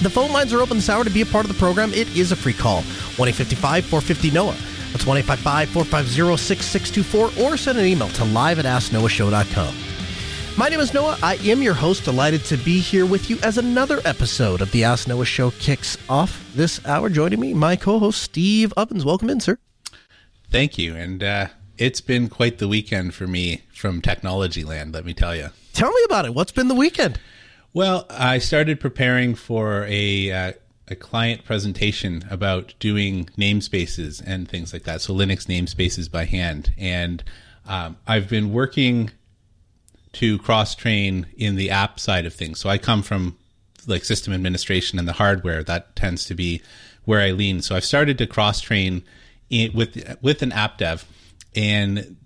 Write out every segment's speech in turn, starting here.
The phone lines are open this hour to be a part of the program. It is a free call. 1 855 450 Noah. That's 1 855 450 6624 or send an email to live at asknoahshow.com. My name is Noah. I am your host. Delighted to be here with you as another episode of the Ask Noah Show kicks off this hour. Joining me, my co host, Steve Ovens. Welcome in, sir. Thank you. And uh, it's been quite the weekend for me from technology land, let me tell you. Tell me about it. What's been the weekend? Well, I started preparing for a uh, a client presentation about doing namespaces and things like that. So Linux namespaces by hand, and um, I've been working to cross train in the app side of things. So I come from like system administration and the hardware. That tends to be where I lean. So I've started to cross train with with an app dev, and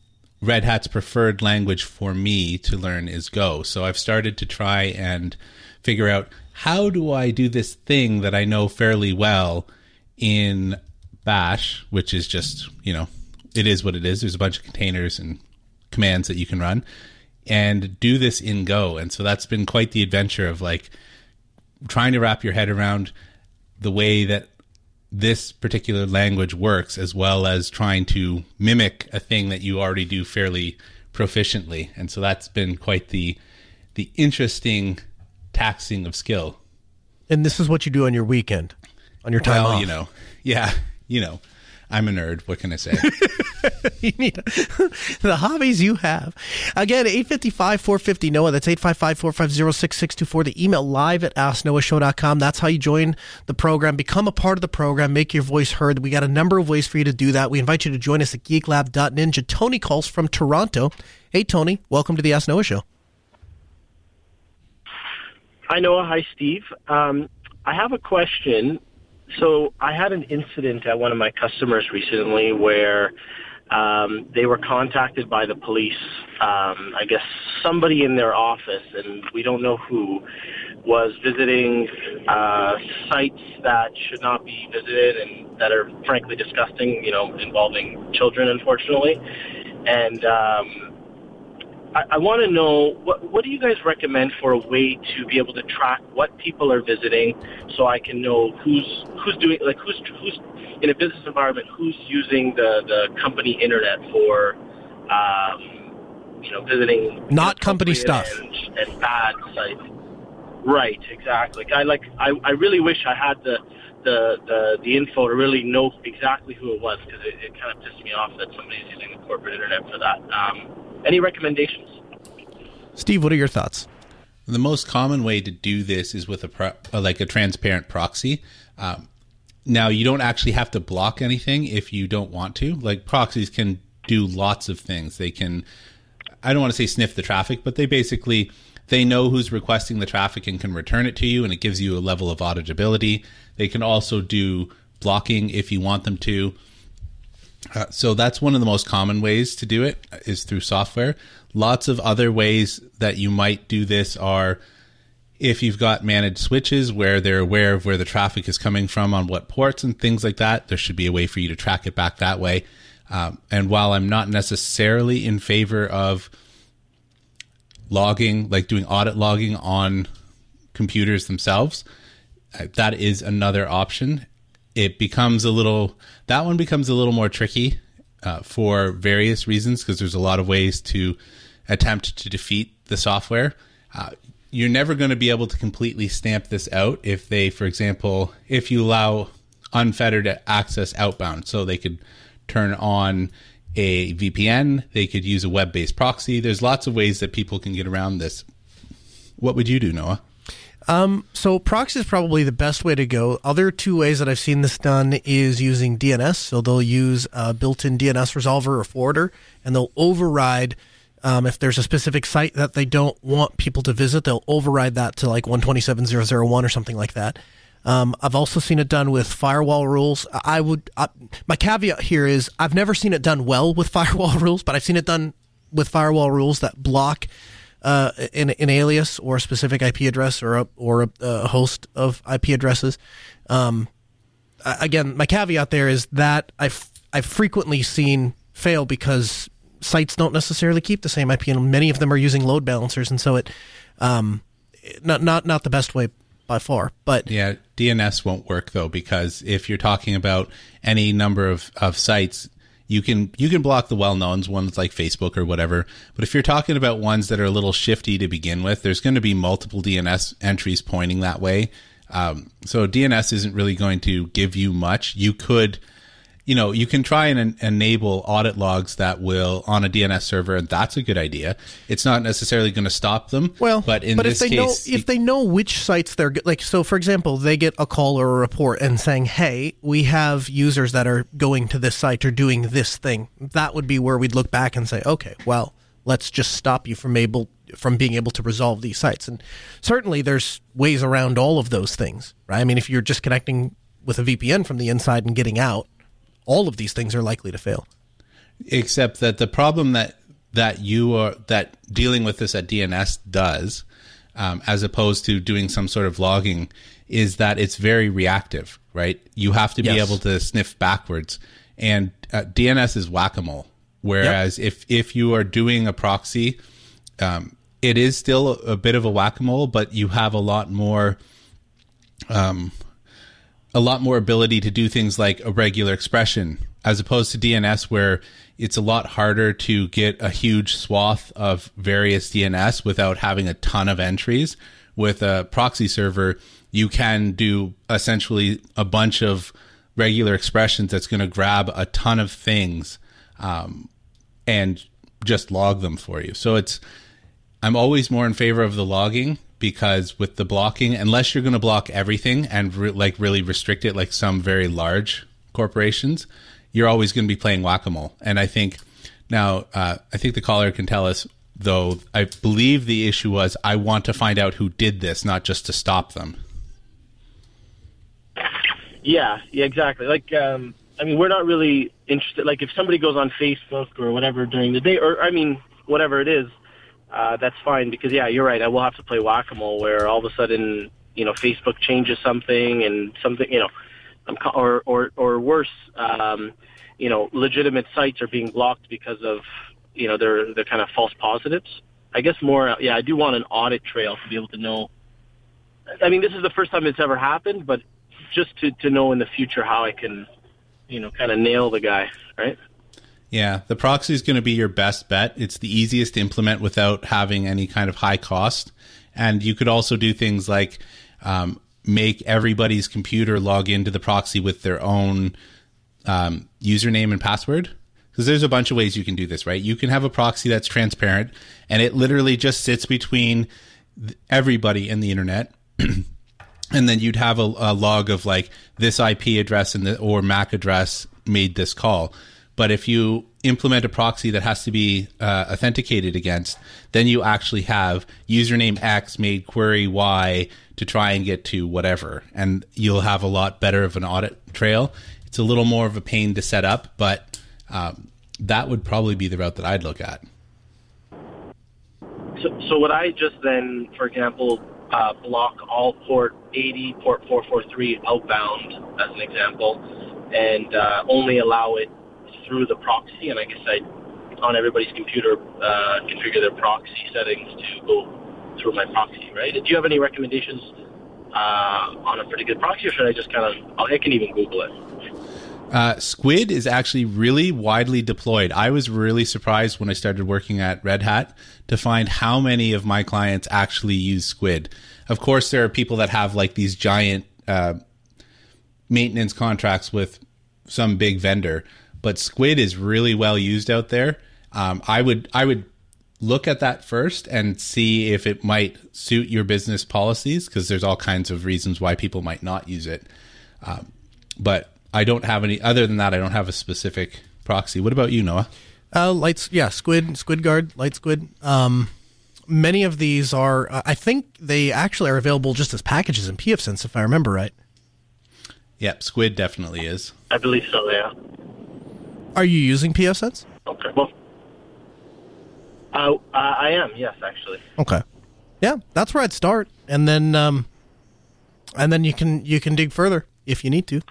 Red Hat's preferred language for me to learn is Go. So I've started to try and figure out how do I do this thing that I know fairly well in Bash, which is just, you know, it is what it is. There's a bunch of containers and commands that you can run and do this in Go. And so that's been quite the adventure of like trying to wrap your head around the way that this particular language works as well as trying to mimic a thing that you already do fairly proficiently. And so that's been quite the the interesting taxing of skill. And this is what you do on your weekend on your time well, off. you know yeah you know I'm a nerd. What can I say? you need the hobbies you have. Again, 855 450 Noah. That's 855 450 6624. The email live at asknoahshow.com. That's how you join the program. Become a part of the program. Make your voice heard. We got a number of ways for you to do that. We invite you to join us at geeklab.ninja. Tony calls from Toronto. Hey, Tony. Welcome to the Ask Noah Show. Hi, Noah. Hi, Steve. Um, I have a question so I had an incident at one of my customers recently where um, they were contacted by the police. Um, I guess somebody in their office, and we don't know who, was visiting uh, sites that should not be visited and that are frankly disgusting. You know, involving children, unfortunately. And um, I, I want to know what what do you guys recommend for a way to be able to track what people are visiting, so I can know who's who's doing like who's who's in a business environment who's using the the company internet for, um, you know, visiting not company stuff and, and bad sites. Right, exactly. I like. I, I really wish I had the, the the the info to really know exactly who it was because it, it kind of pissed me off that somebody's using the corporate internet for that. Um, any recommendations? Steve, what are your thoughts? The most common way to do this is with a pro- uh, like a transparent proxy. Um, now, you don't actually have to block anything if you don't want to. Like proxies can do lots of things. They can, I don't want to say sniff the traffic, but they basically they know who's requesting the traffic and can return it to you, and it gives you a level of auditability. They can also do blocking if you want them to. Uh, so that's one of the most common ways to do it is through software. Lots of other ways that you might do this are if you've got managed switches where they're aware of where the traffic is coming from on what ports and things like that, there should be a way for you to track it back that way. Um, and while I'm not necessarily in favor of logging, like doing audit logging on computers themselves, uh, that is another option it becomes a little that one becomes a little more tricky uh, for various reasons because there's a lot of ways to attempt to defeat the software. Uh, you're never going to be able to completely stamp this out if they, for example, if you allow unfettered access outbound, so they could turn on a VPN, they could use a web based proxy. There's lots of ways that people can get around this. What would you do, Noah? Um, so proxy is probably the best way to go. Other two ways that I've seen this done is using DNS. So they'll use a built-in DNS resolver or forwarder, and they'll override um, if there's a specific site that they don't want people to visit. They'll override that to like 127.0.0.1 or something like that. Um, I've also seen it done with firewall rules. I would I, my caveat here is I've never seen it done well with firewall rules, but I've seen it done with firewall rules that block uh, an, an, alias or a specific IP address or a, or a, a host of IP addresses. Um, again, my caveat there is that I've I've frequently seen fail because sites don't necessarily keep the same IP, and many of them are using load balancers, and so it um, not not not the best way by far. But yeah, DNS won't work though because if you're talking about any number of, of sites, you can you can block the well knowns ones like Facebook or whatever. But if you're talking about ones that are a little shifty to begin with, there's going to be multiple DNS entries pointing that way. Um, so DNS isn't really going to give you much. You could you know, you can try and en- enable audit logs that will on a DNS server, and that's a good idea. It's not necessarily going to stop them. Well, but in but this if they case, know if they know which sites they're like, so for example, they get a call or a report and saying, "Hey, we have users that are going to this site or doing this thing." That would be where we'd look back and say, "Okay, well, let's just stop you from able from being able to resolve these sites." And certainly, there's ways around all of those things, right? I mean, if you're just connecting with a VPN from the inside and getting out all of these things are likely to fail. Except that the problem that that you are that dealing with this at DNS does, um, as opposed to doing some sort of logging, is that it's very reactive. Right? You have to be yes. able to sniff backwards, and uh, DNS is whack a mole. Whereas yep. if if you are doing a proxy, um, it is still a, a bit of a whack a mole, but you have a lot more. Um, a lot more ability to do things like a regular expression as opposed to DNS where it's a lot harder to get a huge swath of various DNS without having a ton of entries. With a proxy server, you can do essentially a bunch of regular expressions that's going to grab a ton of things um, and just log them for you. So it's I'm always more in favor of the logging because with the blocking, unless you're going to block everything and re- like really restrict it, like some very large corporations, you're always going to be playing whack a mole. And I think now, uh, I think the caller can tell us though. I believe the issue was I want to find out who did this, not just to stop them. Yeah, yeah, exactly. Like, um, I mean, we're not really interested. Like, if somebody goes on Facebook or whatever during the day, or I mean, whatever it is, uh, that's fine because yeah, you're right. I will have to play whack-a-mole where all of a sudden, you know, Facebook changes something and something, you know, or or or worse, um, you know, legitimate sites are being blocked because of you know they're they're kind of false positives. I guess more, yeah, I do want an audit trail to be able to know. I mean, this is the first time it's ever happened, but just to to know in the future how I can, you know, kind of nail the guy, right? Yeah, the proxy is going to be your best bet. It's the easiest to implement without having any kind of high cost. And you could also do things like um, make everybody's computer log into the proxy with their own um, username and password. Because there's a bunch of ways you can do this, right? You can have a proxy that's transparent and it literally just sits between everybody in the internet. and then you'd have a, a, log of like this IP address and the, or MAC address made this call. But if you implement a proxy that has to be uh, authenticated against, then you actually have username X made query Y to try and get to whatever. And you'll have a lot better of an audit trail. It's a little more of a pain to set up, but um, that would probably be the route that I'd look at. So, so would I just then, for example, uh, block all port 80, port 443 outbound as an example, and uh, only allow it through the proxy, and I guess I, on everybody's computer, uh, configure their proxy settings to go through my proxy, right? Do you have any recommendations uh, on a pretty good proxy, or should I just kind of, I can even Google it? Uh, Squid is actually really widely deployed. I was really surprised when I started working at Red Hat to find how many of my clients actually use Squid. Of course, there are people that have like these giant uh, maintenance contracts with some big vendor, but Squid is really well used out there. Um, I would I would look at that first and see if it might suit your business policies because there's all kinds of reasons why people might not use it. Um, but I don't have any other than that. I don't have a specific proxy. What about you, Noah? Uh, lights, yeah, Squid, Squid Guard, Light Squid. Um, many of these are, uh, I think they actually are available just as packages in pfSense, if I remember right. Yep, Squid definitely is. I believe so. Yeah. Are you using pfSense? Okay. Well, uh, uh, I am. Yes, actually. Okay. Yeah, that's where I'd start, and then um, and then you can you can dig further if you need to.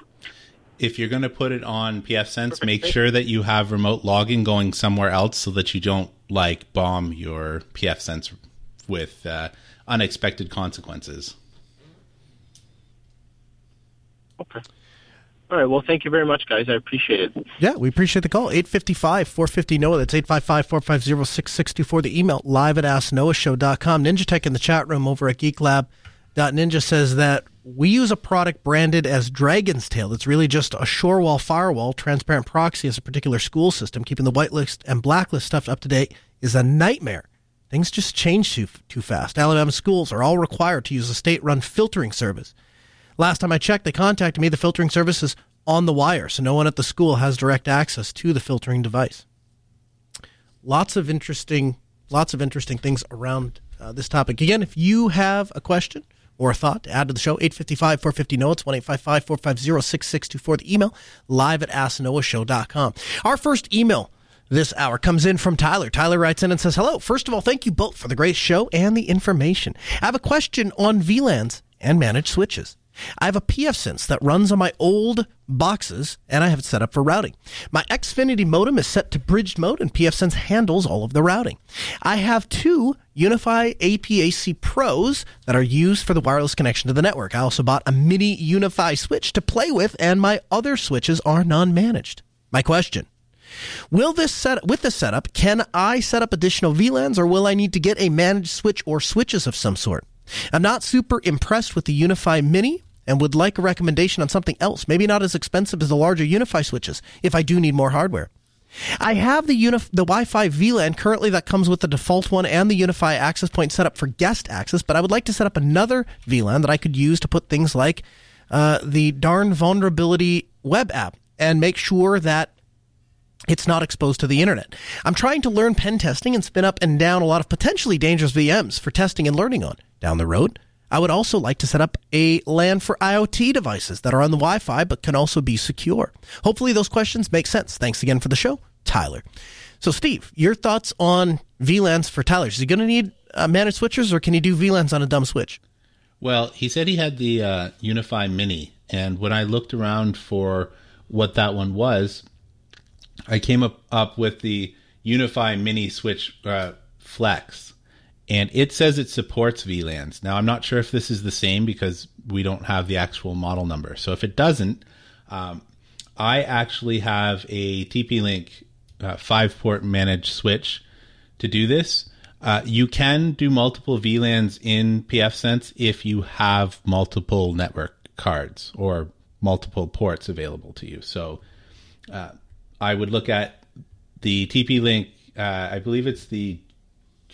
If you're going to put it on pfSense, make sure that you have remote logging going somewhere else so that you don't like bomb your pfSense with uh, unexpected consequences. Okay. All right. Well, thank you very much, guys. I appreciate it. Yeah, we appreciate the call. 855 450 Noah. That's 855 450 6624. The email live at asknoahshow.com. Ninja Tech in the chat room over at geeklab.ninja says that we use a product branded as Dragon's Tail. It's really just a Shorewall firewall. Transparent proxy as a particular school system. Keeping the whitelist and blacklist stuff up to date is a nightmare. Things just change too, too fast. Alabama schools are all required to use a state run filtering service. Last time I checked, they contacted me. The filtering service is on the wire, so no one at the school has direct access to the filtering device. Lots of interesting, lots of interesting things around uh, this topic. Again, if you have a question or a thought to add to the show, 855 450 Noah. It's 1 450 6624. The email live at asknoahshow.com. Our first email this hour comes in from Tyler. Tyler writes in and says, Hello. First of all, thank you both for the great show and the information. I have a question on VLANs and managed switches. I have a pfSense that runs on my old boxes and I have it set up for routing. My Xfinity modem is set to bridged mode and pfSense handles all of the routing. I have two UniFi APAC Pros that are used for the wireless connection to the network. I also bought a mini UniFi switch to play with and my other switches are non-managed. My question. Will this set with this setup, can I set up additional VLANs or will I need to get a managed switch or switches of some sort? I'm not super impressed with the UniFi Mini and would like a recommendation on something else, maybe not as expensive as the larger UniFi switches if I do need more hardware. I have the Unif- the Wi-Fi VLAN currently that comes with the default one and the UniFi access point set up for guest access, but I would like to set up another VLAN that I could use to put things like uh, the darn vulnerability web app and make sure that it's not exposed to the internet. I'm trying to learn pen testing and spin up and down a lot of potentially dangerous VMs for testing and learning on. Down the road, I would also like to set up a LAN for IoT devices that are on the Wi Fi but can also be secure. Hopefully, those questions make sense. Thanks again for the show, Tyler. So, Steve, your thoughts on VLANs for Tyler? Is he going to need uh, managed switches or can he do VLANs on a dumb switch? Well, he said he had the uh, UniFi Mini, and when I looked around for what that one was, I came up, up with the UniFi Mini Switch uh, Flex and it says it supports VLANs. Now, I'm not sure if this is the same because we don't have the actual model number. So if it doesn't, um, I actually have a TP-Link uh, five port managed switch to do this. Uh, you can do multiple VLANs in pfSense if you have multiple network cards or multiple ports available to you. So uh, I would look at the TP-Link. Uh, I believe it's the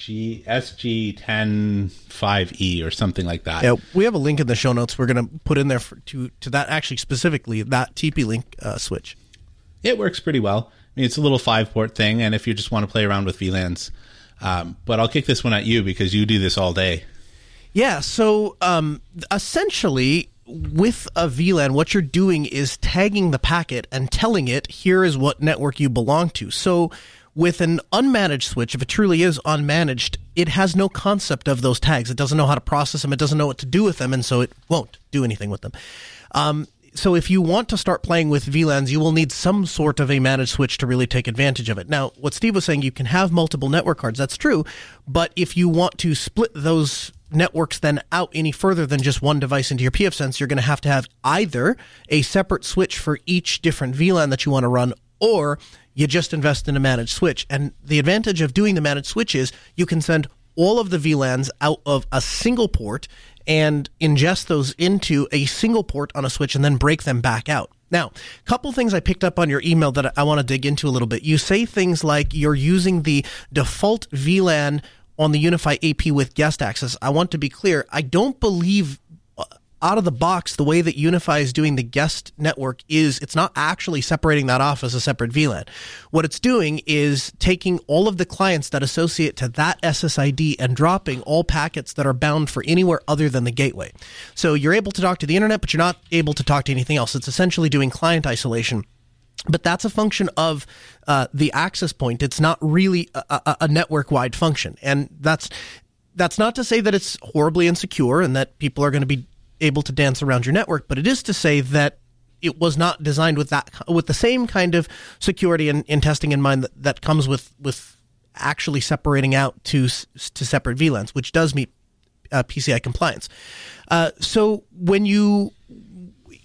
G SG ten five E or something like that. Yeah, we have a link in the show notes. We're going to put in there for, to to that actually specifically that TP Link uh, switch. It works pretty well. I mean, it's a little five port thing, and if you just want to play around with VLANs, um, but I'll kick this one at you because you do this all day. Yeah. So um, essentially, with a VLAN, what you're doing is tagging the packet and telling it here is what network you belong to. So with an unmanaged switch, if it truly is unmanaged, it has no concept of those tags. It doesn't know how to process them. It doesn't know what to do with them, and so it won't do anything with them. Um, so if you want to start playing with VLANs, you will need some sort of a managed switch to really take advantage of it. Now, what Steve was saying, you can have multiple network cards. That's true. But if you want to split those networks then out any further than just one device into your pfSense, you're going to have to have either a separate switch for each different VLAN that you want to run or you just invest in a managed switch. And the advantage of doing the managed switch is you can send all of the VLANs out of a single port and ingest those into a single port on a switch and then break them back out. Now, a couple things I picked up on your email that I want to dig into a little bit. You say things like you're using the default VLAN on the UniFi AP with guest access. I want to be clear. I don't believe out of the box, the way that UniFi is doing the guest network is it's not actually separating that off as a separate VLAN. What it's doing is taking all of the clients that associate to that SSID and dropping all packets that are bound for anywhere other than the gateway. So you're able to talk to the internet, but you're not able to talk to anything else. It's essentially doing client isolation but that's a function of uh, the access point. It's not really a, a, a network wide function, and that's that's not to say that it's horribly insecure and that people are going to be able to dance around your network, but it is to say that it was not designed with that with the same kind of security and, and testing in mind that, that comes with with actually separating out to to separate VLANs, which does meet uh, PCI compliance. Uh, so when you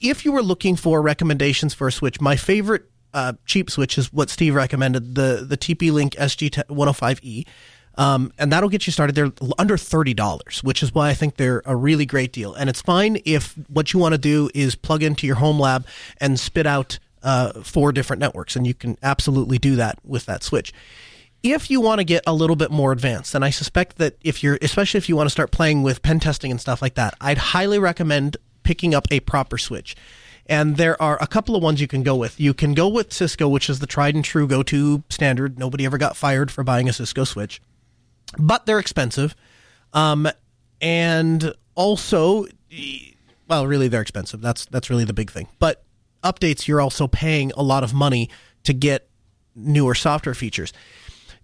if you were looking for recommendations for a switch, my favorite uh, cheap switch is what Steve recommended the the TP Link SG105E. Um, and that'll get you started. They're under thirty dollars, which is why I think they're a really great deal. And it's fine if what you want to do is plug into your home lab and spit out uh, four different networks, and you can absolutely do that with that switch. If you want to get a little bit more advanced, and I suspect that if you're, especially if you want to start playing with pen testing and stuff like that, I'd highly recommend picking up a proper switch. And there are a couple of ones you can go with. You can go with Cisco, which is the tried and true go to standard. Nobody ever got fired for buying a Cisco switch but they're expensive. Um, and also, well, really, they're expensive. That's that's really the big thing. But updates, you're also paying a lot of money to get newer software features.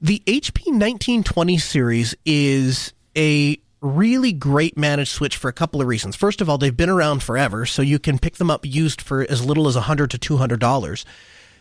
The HP 1920 series is a really great managed switch for a couple of reasons. First of all, they've been around forever, so you can pick them up used for as little as 100 to 200 dollars.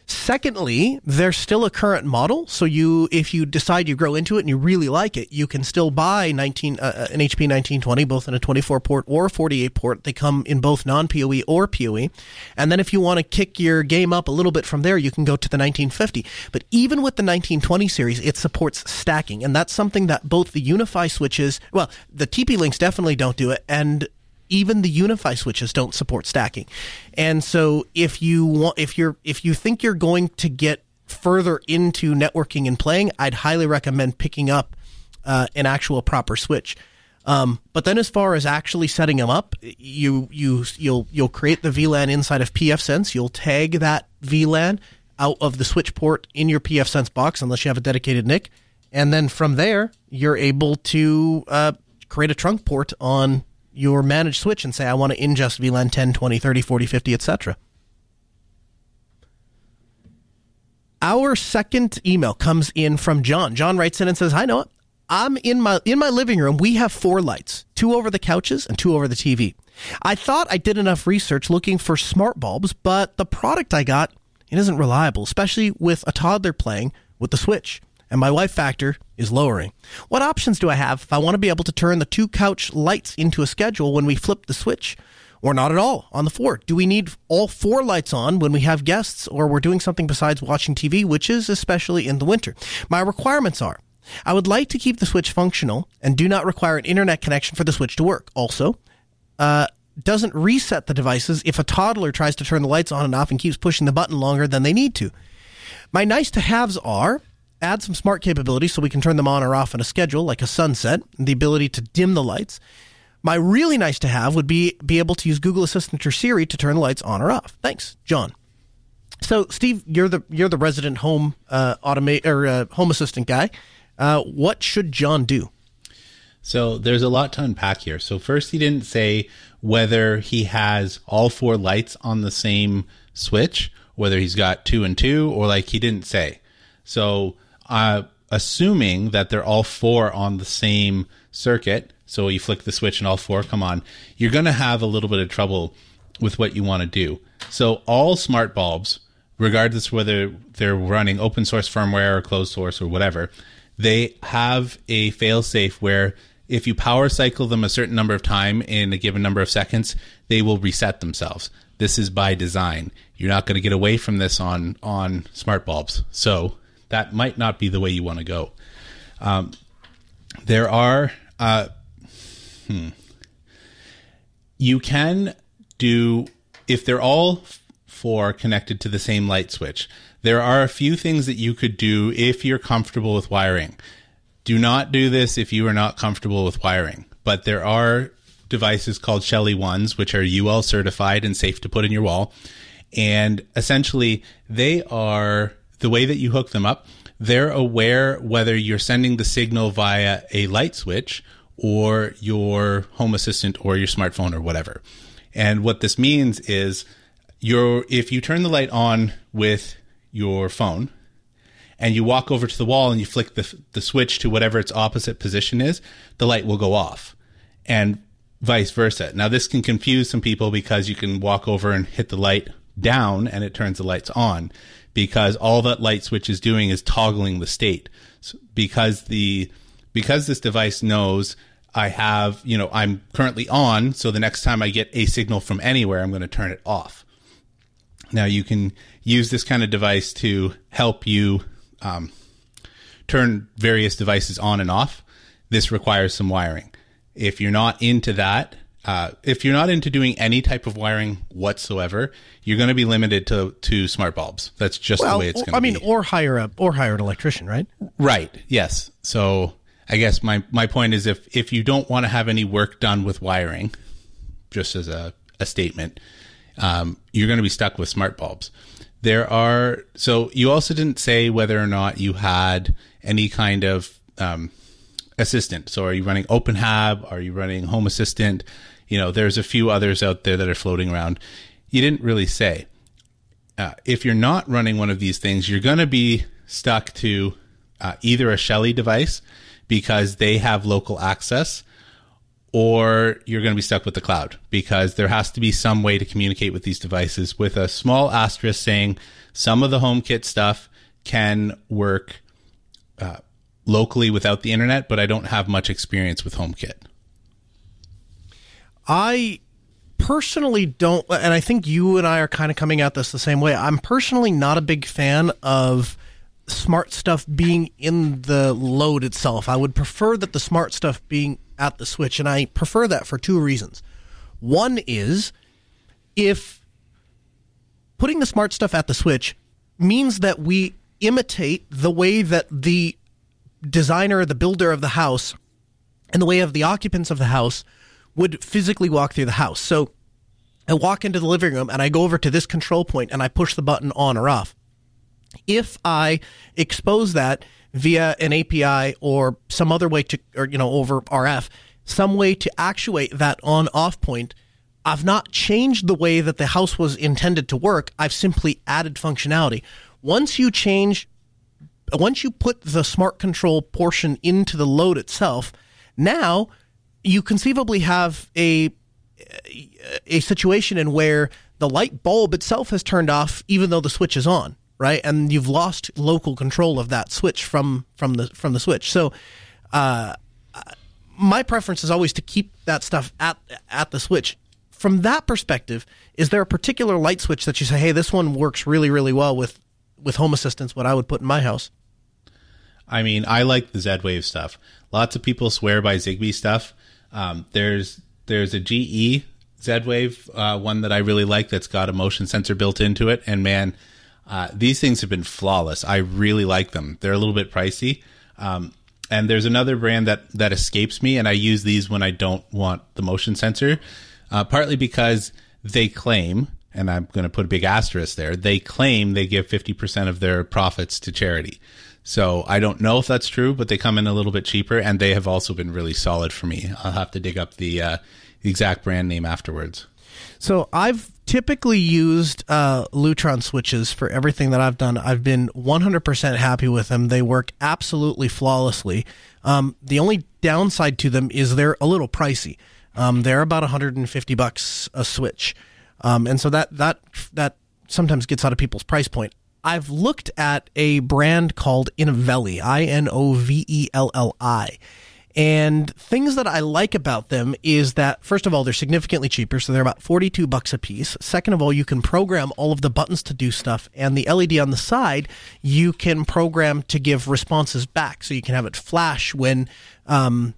Secondly, they're still a current model, so you if you decide you grow into it and you really like it, you can still buy 19 uh, uh an HP 1920 both in a 24 port or 48 port. They come in both non-PoE or PoE. And then if you want to kick your game up a little bit from there, you can go to the 1950. But even with the 1920 series, it supports stacking, and that's something that both the UniFi switches, well, the TP links definitely don't do it, and even the UniFi switches don't support stacking. And so if you want if you're if you think you're going to get further into networking and playing, I'd highly recommend picking up uh, an actual proper switch. Um, but then, as far as actually setting them up, you you you'll you'll create the VLAN inside of pfSense. You'll tag that VLAN out of the switch port in your pfSense box, unless you have a dedicated NIC, and then from there you're able to uh, create a trunk port on your managed switch and say, I want to ingest VLAN 10, 20, 30, 40, 50, etc. Our second email comes in from John. John writes in and says, Hi Noah. I'm in my in my living room. We have four lights, two over the couches and two over the TV. I thought I did enough research looking for smart bulbs, but the product I got it isn't reliable, especially with a toddler playing with the switch and my wife factor is lowering. What options do I have if I want to be able to turn the two couch lights into a schedule when we flip the switch? Or not at all on the floor? Do we need all four lights on when we have guests or we're doing something besides watching TV, which is especially in the winter? My requirements are I would like to keep the switch functional and do not require an internet connection for the switch to work. Also, uh, doesn't reset the devices if a toddler tries to turn the lights on and off and keeps pushing the button longer than they need to. My nice to haves are add some smart capabilities so we can turn them on or off on a schedule, like a sunset, the ability to dim the lights. My really nice to have would be be able to use Google Assistant or Siri to turn the lights on or off. Thanks, John. So, Steve, you're the you're the resident home uh, automate or uh, home assistant guy. Uh, what should John do? So there's a lot to unpack here. So first, he didn't say whether he has all four lights on the same switch, whether he's got two and two, or like he didn't say. So uh, assuming that they're all four on the same circuit. So you flick the switch and all four come on. You're going to have a little bit of trouble with what you want to do. So all smart bulbs, regardless whether they're running open source firmware or closed source or whatever, they have a failsafe where if you power cycle them a certain number of time in a given number of seconds, they will reset themselves. This is by design. You're not going to get away from this on on smart bulbs. So that might not be the way you want to go. Um, there are, uh, hmm, you can do, if they're all four connected to the same light switch, there are a few things that you could do if you're comfortable with wiring. Do not do this if you are not comfortable with wiring, but there are devices called Shelly Ones, which are UL certified and safe to put in your wall. And essentially, they are the way that you hook them up. They're aware whether you're sending the signal via a light switch or your home assistant or your smartphone or whatever. And what this means is your if you turn the light on with your phone and you walk over to the wall and you flick the the switch to whatever its opposite position is, the light will go off. And vice versa. Now this can confuse some people because you can walk over and hit the light down and it turns the lights on because all that light switch is doing is toggling the state so because the because this device knows I have, you know, I'm currently on, so the next time I get a signal from anywhere, I'm going to turn it off. Now you can use this kind of device to help you um, turn various devices on and off. This requires some wiring. If you're not into that, uh, if you're not into doing any type of wiring whatsoever, you're going to be limited to to smart bulbs. That's just well, the way it's going to be. I be. mean, or hire a or hire an electrician, right? Right. Yes. So I guess my my point is if if you don't want to have any work done with wiring, just as a a statement, um, you're going to be stuck with smart bulbs. There are so you also didn't say whether or not you had any kind of um, assistant. So are you running OpenHab? Are you running Home Assistant? You know, there's a few others out there that are floating around. You didn't really say. Uh, if you're not running one of these things, you're going to be stuck to uh, either a Shelly device because they have local access, or you're going to be stuck with the cloud because there has to be some way to communicate with these devices with a small asterisk saying some of the HomeKit stuff can work uh, locally without the internet, but I don't have much experience with HomeKit. I personally don't, and I think you and I are kind of coming at this the same way. I'm personally not a big fan of smart stuff being in the load itself. I would prefer that the smart stuff being at the switch, and I prefer that for two reasons. One is if putting the smart stuff at the switch means that we imitate the way that the designer, the builder of the house, and the way of the occupants of the house would physically walk through the house. So I walk into the living room and I go over to this control point and I push the button on or off. If I expose that via an API or some other way to, or, you know, over RF, some way to actuate that on off point, I've not changed the way that the house was intended to work. I've simply added functionality. Once you change, once you put the smart control portion into the load itself, now you conceivably have a a situation in where the light bulb itself has turned off even though the switch is on right? And you've lost local control of that switch from from the from the switch. So uh, my preference is always to keep that stuff at at the switch. From that perspective is there a particular light switch that you say hey this one works really really well with with Home Assistant what i would put in my house I mean, I like the Z Wave stuff. Lots of people swear by Zigbee stuff. Um, there's there's a GE Z Wave uh, one that I really like that's got a motion sensor built into it, and man, uh, these things have been flawless. I really like them. They're a little bit pricey. Um, and there's another brand that that escapes me, and I use these when I don't want the motion sensor, uh, partly because they claim, and I'm going to put a big asterisk there, they claim they give 50% of their profits to charity. So I don't know if that's true, but they come in a little bit cheaper, and they have also been really solid for me. I'll have to dig up the, uh, exact brand name afterwards. So I've typically used uh, Lutron switches for everything that I've done. I've been 100% happy with them. They work absolutely flawlessly. Um, the only downside to them is they're a little pricey. Um, they're about 150 bucks a switch, um, and so that that that sometimes gets out of people's price point. I've looked at a brand called Inovelli, I N O V E L L I. And things that I like about them is that first of all they're significantly cheaper, so they're about 42 bucks a piece. Second of all, you can program all of the buttons to do stuff and the LED on the side, you can program to give responses back. So you can have it flash when um,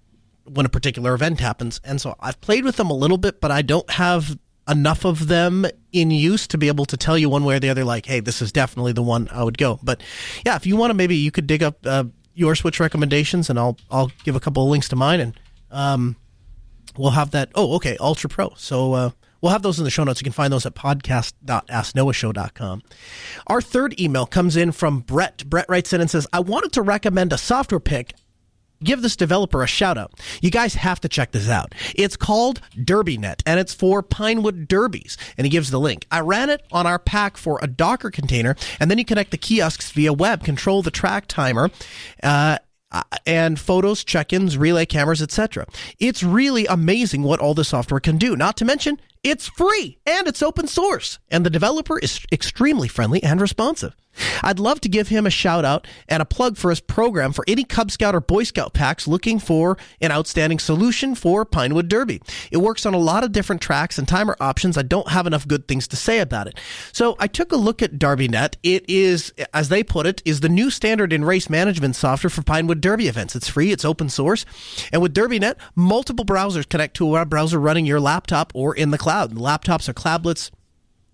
when a particular event happens. And so I've played with them a little bit, but I don't have enough of them in use to be able to tell you one way or the other, like, hey, this is definitely the one I would go. But yeah, if you want to, maybe you could dig up uh, your Switch recommendations, and I'll I'll give a couple of links to mine, and um, we'll have that. Oh, okay, Ultra Pro. So uh, we'll have those in the show notes. You can find those at podcast.asknoahshow.com. Our third email comes in from Brett. Brett writes in and says, I wanted to recommend a software pick give this developer a shout out. You guys have to check this out. It's called DerbyNet and it's for Pinewood Derbies. And he gives the link. I ran it on our pack for a Docker container and then you connect the kiosks via web, control the track timer, uh, and photos, check-ins, relay cameras, etc. It's really amazing what all the software can do. Not to mention, it's free and it's open source, and the developer is extremely friendly and responsive. I'd love to give him a shout out and a plug for his program for any Cub Scout or Boy Scout packs looking for an outstanding solution for Pinewood Derby. It works on a lot of different tracks and timer options. I don't have enough good things to say about it. So I took a look at DerbyNet. It is, as they put it, is the new standard in race management software for Pinewood Derby events. It's free, it's open source, and with DerbyNet, multiple browsers connect to a web browser running your laptop or in the cloud. Laptops are cloudlets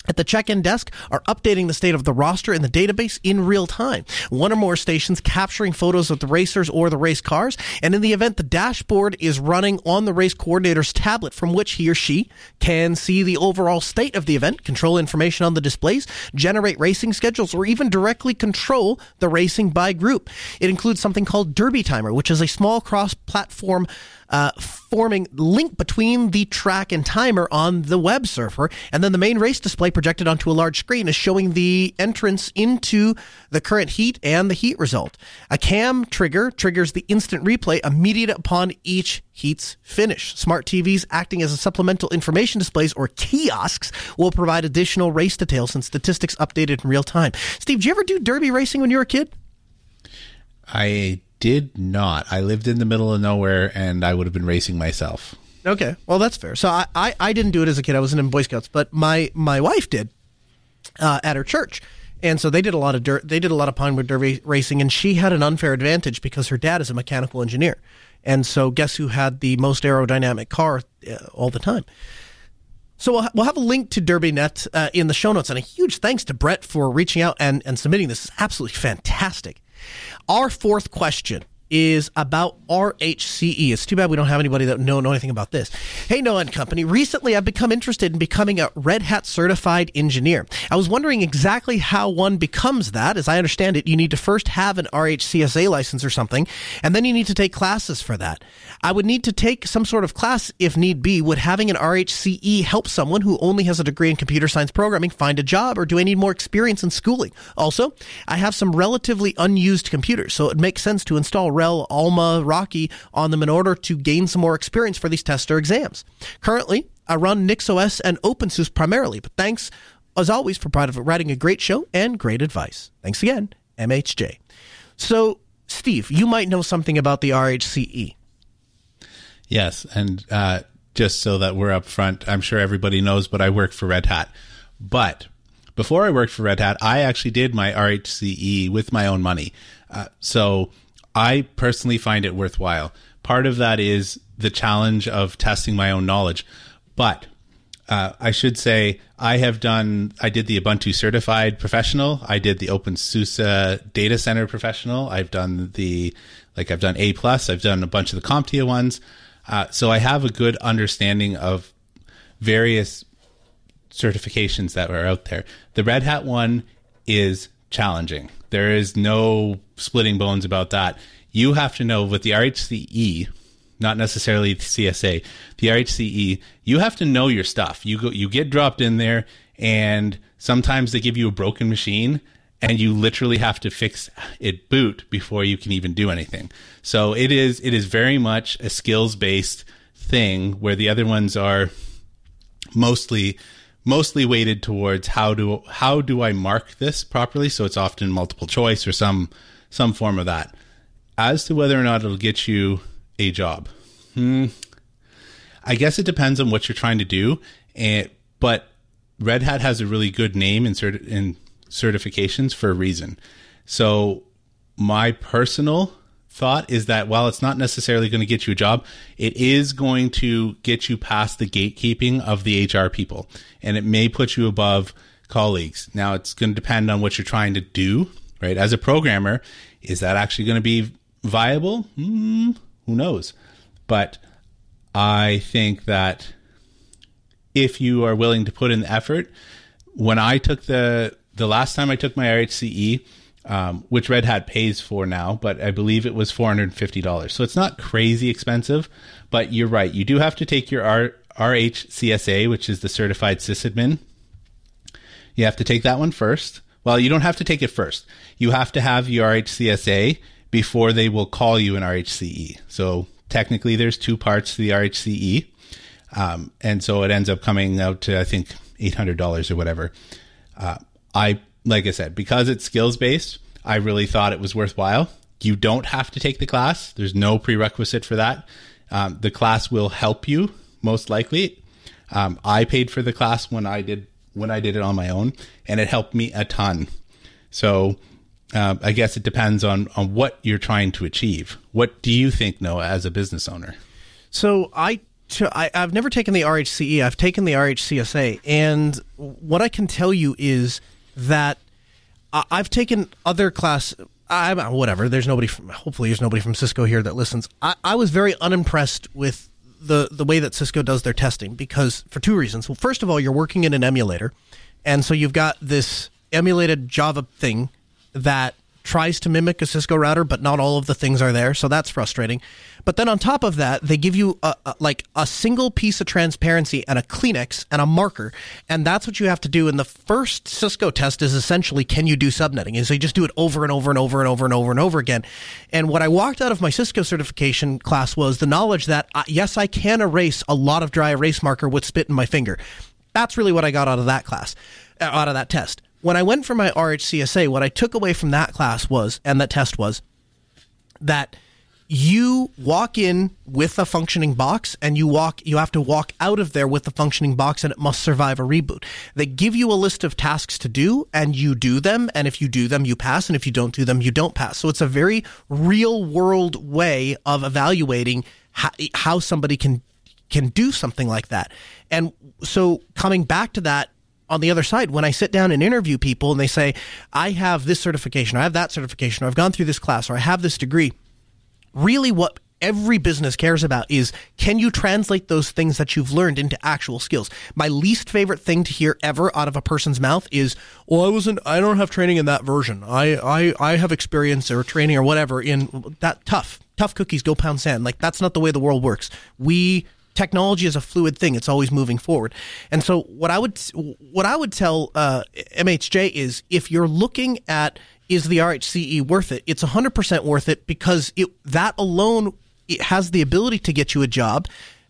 at the check-in desk are updating the state of the roster in the database in real time. One or more stations capturing photos of the racers or the race cars, and in the event the dashboard is running on the race coordinator's tablet from which he or she can see the overall state of the event, control information on the displays, generate racing schedules, or even directly control the racing by group. It includes something called Derby Timer, which is a small cross-platform uh, forming link between the track and timer on the web server, and then the main race display projected onto a large screen is showing the entrance into the current heat and the heat result. A cam trigger triggers the instant replay immediate upon each heat's finish. Smart TVs acting as a supplemental information displays or kiosks will provide additional race details and statistics updated in real time. Steve, did you ever do derby racing when you were a kid? I did not. I lived in the middle of nowhere and I would have been racing myself. Okay. Well, that's fair. So I, I, I didn't do it as a kid. I wasn't in Boy Scouts, but my, my wife did uh, at her church. And so they did a lot of dirt. They did a lot of Pinewood Derby racing, and she had an unfair advantage because her dad is a mechanical engineer. And so, guess who had the most aerodynamic car uh, all the time? So we'll, ha- we'll have a link to DerbyNet uh, in the show notes, and a huge thanks to Brett for reaching out and, and submitting this. It's absolutely fantastic. Our fourth question is about RHCE. It's too bad we don't have anybody that know, know anything about this. Hey, Noah and Company. Recently, I've become interested in becoming a Red Hat certified engineer. I was wondering exactly how one becomes that. As I understand it, you need to first have an RHCSA license or something, and then you need to take classes for that. I would need to take some sort of class if need be. Would having an RHCE help someone who only has a degree in computer science programming find a job, or do I need more experience in schooling? Also, I have some relatively unused computers, so it makes sense to install Alma, Rocky on them in order to gain some more experience for these tester exams. Currently, I run NixOS and OpenSUSE primarily, but thanks as always for providing a great show and great advice. Thanks again, MHJ. So, Steve, you might know something about the RHCE. Yes, and uh, just so that we're up front, I'm sure everybody knows, but I work for Red Hat. But before I worked for Red Hat, I actually did my RHCE with my own money. Uh, so I personally find it worthwhile. Part of that is the challenge of testing my own knowledge. But uh, I should say I have done, I did the Ubuntu certified professional. I did the OpenSUSE data center professional. I've done the, like I've done A plus. I've done a bunch of the CompTIA ones. Uh, so I have a good understanding of various certifications that are out there. The Red Hat one is challenging. There is no splitting bones about that. You have to know with the RHCE, not necessarily the CSA, the RHCE, you have to know your stuff. You go, you get dropped in there, and sometimes they give you a broken machine, and you literally have to fix it boot before you can even do anything. So it is it is very much a skills based thing where the other ones are mostly mostly weighted towards how do how do I mark this properly so it's often multiple choice or some some form of that. As to whether or not it'll get you a job. Hmm. I guess it depends on what you're trying to do and but Red Hat has a really good name in, in certifications for a reason. So my personal thought is that while it's not necessarily going to get you a job, it is going to get you past the gatekeeping of the HR people and it may put you above colleagues. Now it's going to depend on what you're trying to do, right? As a programmer, is that actually going to be viable? Mm, who knows? But I think that if you are willing to put in the effort, when I took the the last time I took my RHCE, um, which Red Hat pays for now, but I believe it was four hundred and fifty dollars. So it's not crazy expensive, but you're right. You do have to take your R- RHCSA, which is the Certified Sysadmin. You have to take that one first. Well, you don't have to take it first. You have to have your RHCSA before they will call you an RHCE. So technically, there's two parts to the RHCE, um, and so it ends up coming out to I think eight hundred dollars or whatever. Uh, I like I said because it's skills based. I really thought it was worthwhile. You don't have to take the class. There's no prerequisite for that. Um, the class will help you most likely. Um, I paid for the class when I did when I did it on my own, and it helped me a ton. So uh, I guess it depends on on what you're trying to achieve. What do you think, Noah, as a business owner? So I I, have never taken the RHCE. I've taken the RHCSA, and what I can tell you is that I've taken other class. I whatever. There's nobody. From, hopefully, there's nobody from Cisco here that listens. I, I was very unimpressed with the the way that Cisco does their testing because for two reasons. Well, first of all, you're working in an emulator, and so you've got this emulated Java thing that tries to mimic a Cisco router, but not all of the things are there, so that's frustrating. But then on top of that, they give you a, a, like a single piece of transparency and a Kleenex and a marker, and that's what you have to do. And the first Cisco test is essentially can you do subnetting? And so you just do it over and over and over and over and over and over again. And what I walked out of my Cisco certification class was the knowledge that uh, yes, I can erase a lot of dry erase marker with spit in my finger. That's really what I got out of that class, uh, out of that test when I went for my RHCSA, what I took away from that class was, and that test was, that you walk in with a functioning box and you walk you have to walk out of there with the functioning box and it must survive a reboot. They give you a list of tasks to do and you do them. And if you do them you pass. And if you don't do them you don't pass. So it's a very real world way of evaluating how, how somebody can can do something like that. And so coming back to that on the other side, when I sit down and interview people and they say, I have this certification, I have that certification, or I've gone through this class, or I have this degree, really what every business cares about is can you translate those things that you've learned into actual skills? My least favorite thing to hear ever out of a person's mouth is, "Well, I wasn't I don't have training in that version. I I I have experience or training or whatever in that tough. Tough cookies go pound sand. Like that's not the way the world works. We technology is a fluid thing; it's always moving forward. And so, what I would what I would tell uh, MHJ is if you're looking at is the RHCE worth it? It's 100% worth it because it that alone it has the ability to get you a job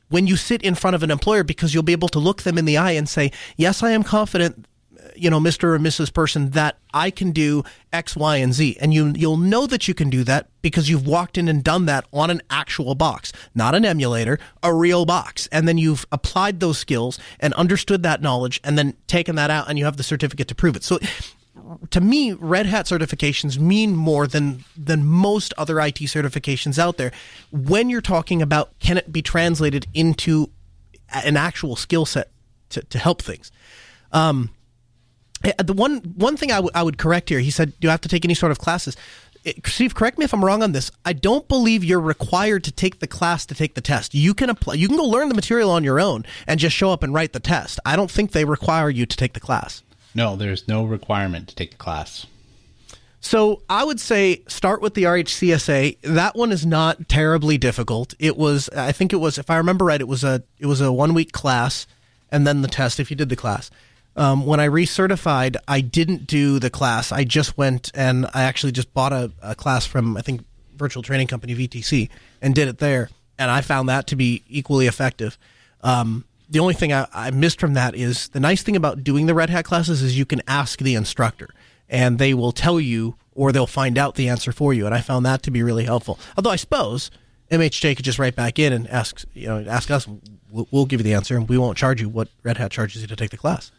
when you sit in front of an employer because you'll be able to look them in the eye and say, "Yes, I am confident uh, you know, Mr. or Mrs. person that I can do X, Y, and Z. And you, you'll know that you can do that because you've walked in and done that on an actual box, not an emulator, a real box. And then you've applied those skills and understood that knowledge and then taken that out and you have the certificate to prove it. So to me, Red Hat certifications mean more than than most other IT certifications out there. When you're talking about can it be translated into an actual skill set to, to help things. Um, Eh, the one one thing I, w- I would correct here, he said, "Do you have to take any sort of classes?" Eh, Steve, correct me if I'm wrong on this. I don't believe you're required to take the class to take the test. You can apply. You can go learn the material on your own and just show up and write the test. I don't think they require you to take the class. No, there's no requirement to take the class. So I would say start with the RHCSA. That one is not terribly difficult. It was, I think it was, if I remember right, it was a it was a one week class and then the test if you did the class. Um, when I recertified, I didn't do the class. I just went and I actually just bought a, a class from I think virtual training company VTC and did it there, and I found that to be equally effective. Um, the only thing I, I missed from that is the nice thing about doing the Red Hat classes is you can ask the instructor, and they will tell you or they'll find out the answer for you, and I found that to be really helpful. Although I suppose MHJ could just write back in and ask you know ask us, we'll, we'll give you the answer, and we won't charge you what Red Hat charges you to take the class.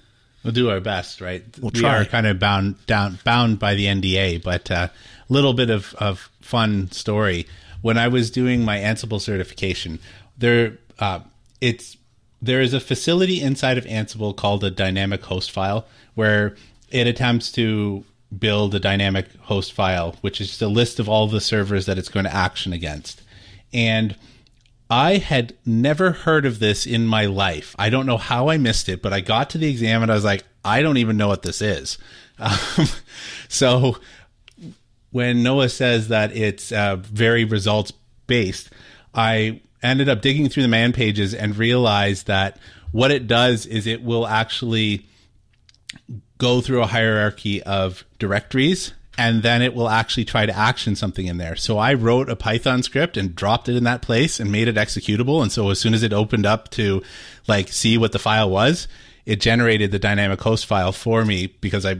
We'll do our best, right? We'll we try. are kind of bound down bound by the NDA, but a uh, little bit of, of fun story. When I was doing my Ansible certification, there uh, it's there is a facility inside of Ansible called a dynamic host file where it attempts to build a dynamic host file, which is just a list of all the servers that it's going to action against. And I had never heard of this in my life. I don't know how I missed it, but I got to the exam and I was like, I don't even know what this is. Um, so when Noah says that it's uh, very results based, I ended up digging through the man pages and realized that what it does is it will actually go through a hierarchy of directories and then it will actually try to action something in there. So I wrote a Python script and dropped it in that place and made it executable. And so as soon as it opened up to like see what the file was, it generated the dynamic host file for me because I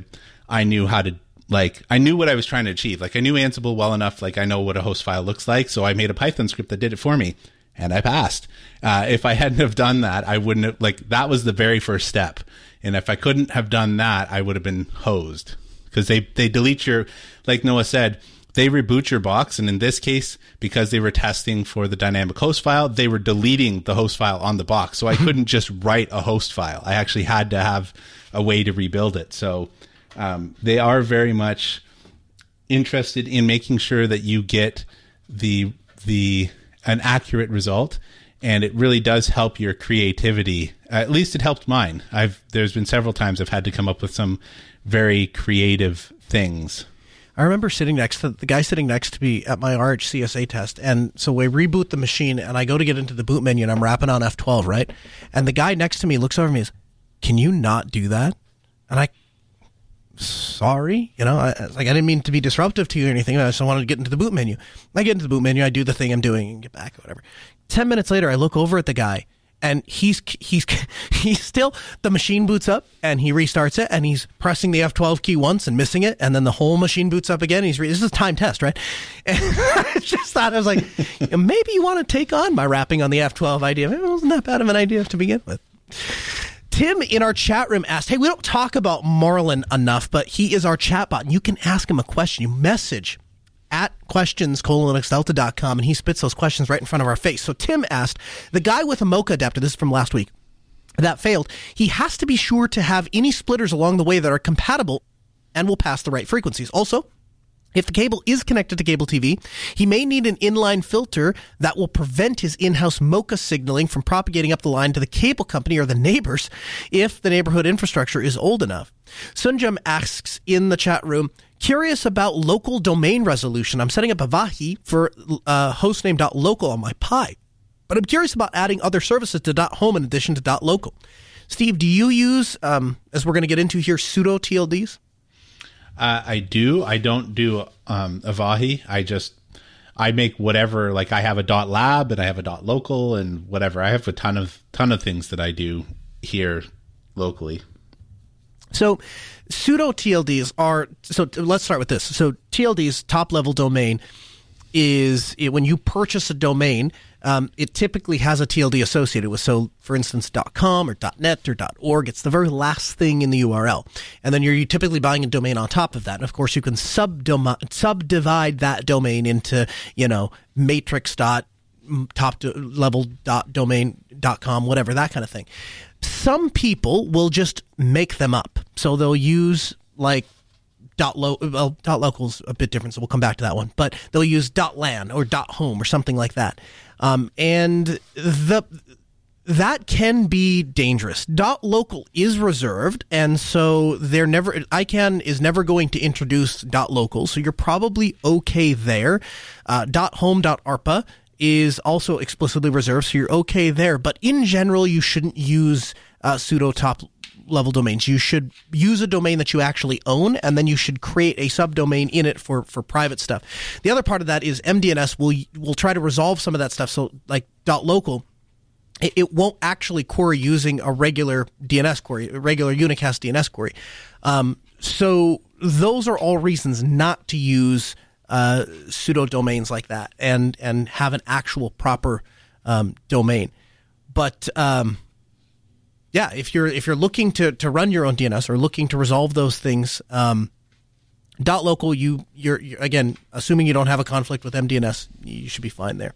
I knew how to like I knew what I was trying to achieve. Like I knew Ansible well enough, like I know what a host file looks like. So I made a Python script that did it for me, and I passed. Uh, if I hadn't have done that, I wouldn't have like that was the very first step. And if I couldn't have done that, I would have been hosed because they they delete your like Noah said. They reboot your box, and in this case, because they were testing for the dynamic host file, they were deleting the host file on the box. So I couldn't just write a host file. I actually had to have a way to rebuild it. So um, they are very much interested in making sure that you get the the an accurate result and it really does help your creativity at least it helped mine i've there's been several times i've had to come up with some very creative things I remember sitting next to the guy sitting next to me at my RHCSA test. And so we reboot the machine and I go to get into the boot menu and I'm rapping on F12, right? And the guy next to me looks over me and says, Can you not do that? And I sorry. You know, I, like I didn't mean to be disruptive to you or anything. I just wanted to get into the boot menu. I get into the boot menu, I do the thing I'm doing and get back or whatever. 10 minutes later, I look over at the guy and he's he's he's still the machine boots up and he restarts it and he's pressing the F12 key once and missing it and then the whole machine boots up again. He's re- this is a time test, right? And I just thought I was like, maybe you want to take on my rapping on the F12 idea. Maybe it wasn't that bad of an idea to begin with. Tim in our chat room asked, Hey, we don't talk about Marlin enough, but he is our chatbot, and you can ask him a question. You message at questions and he spits those questions right in front of our face. So Tim asked, the guy with a MoCA adapter, this is from last week, that failed, he has to be sure to have any splitters along the way that are compatible and will pass the right frequencies. Also, if the cable is connected to cable TV, he may need an inline filter that will prevent his in-house MoCA signaling from propagating up the line to the cable company or the neighbors if the neighborhood infrastructure is old enough. Sunjum asks in the chat room, curious about local domain resolution. I'm setting up Avahi for uh, hostname.local on my Pi, but I'm curious about adding other services to .home in addition to .local. Steve, do you use, um, as we're going to get into here, pseudo TLDs? I do. I don't do um, Avahi. I just I make whatever. Like I have a dot lab and I have a dot local and whatever. I have a ton of ton of things that I do here locally. So pseudo TLDs are so let's start with this. So TLDs top level domain is when you purchase a domain um, it typically has a TLD associated with. So, for instance, .com or .net or .org, it's the very last thing in the URL, and then you're typically buying a domain on top of that. And of course, you can subdivide that domain into you know matrix dot top level dot domain dot com whatever that kind of thing some people will just make them up so they'll use like dot lo- well dot local's a bit different so we'll come back to that one but they'll use dot lan or dot home or something like that um, and the that can be dangerous. Dot local is reserved, and so they're never. ICANN is never going to introduce dot local, so you're probably okay there. Uh, dot home dot arpa is also explicitly reserved, so you're okay there. But in general, you shouldn't use uh, pseudo top level domains. You should use a domain that you actually own, and then you should create a subdomain in it for for private stuff. The other part of that is MDNS will will try to resolve some of that stuff. So like .local, it, it won't actually query using a regular DNS query, a regular unicast DNS query. Um, so those are all reasons not to use uh, pseudo domains like that and and have an actual proper um, domain. But um, yeah, if you're if you're looking to to run your own DNS or looking to resolve those things, um, dot local, you you're, you're again assuming you don't have a conflict with MDNS, you should be fine there.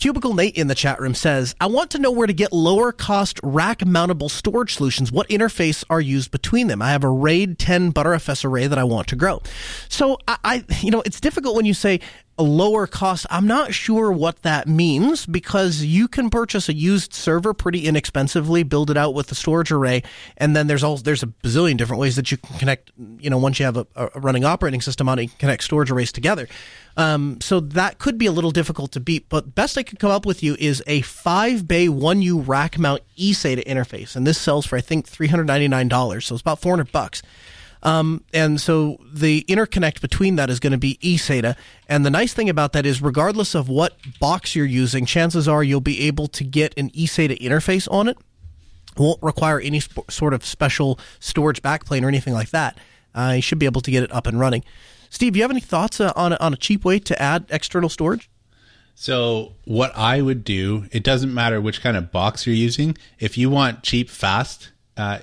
Cubicle Nate in the chat room says, I want to know where to get lower cost rack mountable storage solutions. What interface are used between them? I have a RAID 10 Btrfs array that I want to grow. So I, I, you know, it's difficult when you say, a lower cost. I'm not sure what that means because you can purchase a used server pretty inexpensively, build it out with a storage array, and then there's also there's a bazillion different ways that you can connect. You know, once you have a, a running operating system on it, you can connect storage arrays together. Um, so that could be a little difficult to beat. But best I could come up with you is a five bay one U rack mount eSATA interface, and this sells for I think three hundred ninety nine dollars. So it's about four hundred bucks. Um, and so the interconnect between that is going to be eSATA. And the nice thing about that is, regardless of what box you're using, chances are you'll be able to get an eSATA interface on it. Won't require any sp- sort of special storage backplane or anything like that. Uh, you should be able to get it up and running. Steve, do you have any thoughts uh, on, on a cheap way to add external storage? So, what I would do, it doesn't matter which kind of box you're using. If you want cheap, fast, uh,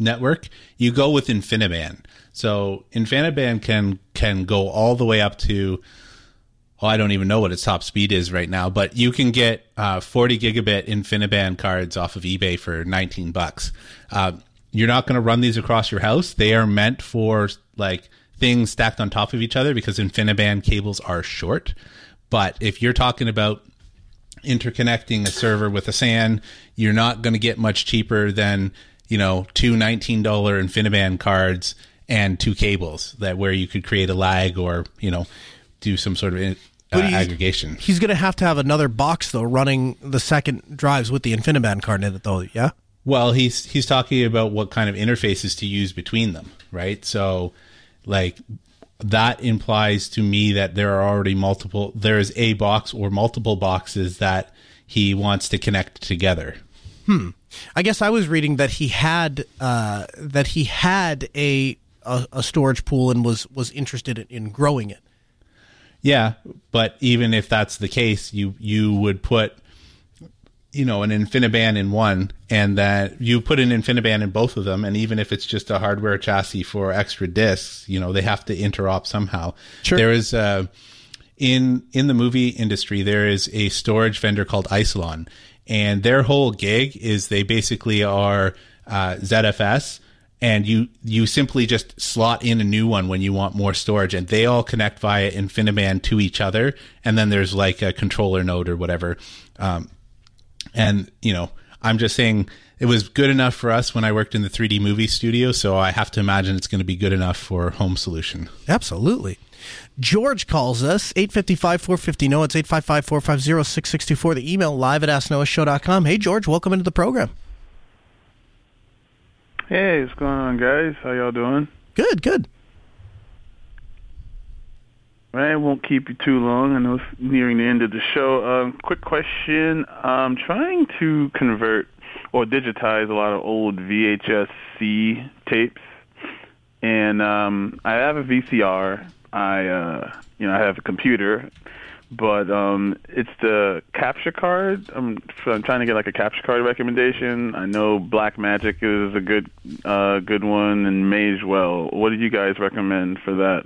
network, you go with InfiniBand. So InfiniBand can can go all the way up to well, I don't even know what its top speed is right now, but you can get uh, 40 gigabit InfiniBand cards off of eBay for 19 bucks. Uh, you're not going to run these across your house. They are meant for like things stacked on top of each other because InfiniBand cables are short. But if you're talking about interconnecting a server with a SAN, you're not going to get much cheaper than you know, two $19 InfiniBand cards and two cables that where you could create a lag or, you know, do some sort of uh, aggregation. He's going to have to have another box though running the second drives with the InfiniBand card in it though, yeah? Well, he's he's talking about what kind of interfaces to use between them, right? So like that implies to me that there are already multiple there is a box or multiple boxes that he wants to connect together. Hmm. I guess I was reading that he had uh, that he had a, a, a storage pool and was was interested in, in growing it. Yeah, but even if that's the case, you you would put you know an InfiniBand in one, and that you put an InfiniBand in both of them, and even if it's just a hardware chassis for extra disks, you know they have to interop somehow. Sure. There is uh, in in the movie industry there is a storage vendor called Isilon, and their whole gig is they basically are uh, ZFS, and you you simply just slot in a new one when you want more storage, and they all connect via InfiniBand to each other, and then there's like a controller node or whatever, um, and you know I'm just saying it was good enough for us when I worked in the 3D movie studio, so I have to imagine it's going to be good enough for home solution. Absolutely. George calls us, 855 450 No. It's 855 450 6624. The email live at asknoahshow.com. Hey, George, welcome into the program. Hey, what's going on, guys? How y'all doing? Good, good. I won't keep you too long. I know it's nearing the end of the show. Um, quick question. I'm trying to convert or digitize a lot of old VHS C tapes. And um, I have a VCR I uh, you know I have a computer, but um, it's the capture card. I'm, I'm trying to get like a capture card recommendation. I know Blackmagic is a good uh, good one, and Magewell. What do you guys recommend for that?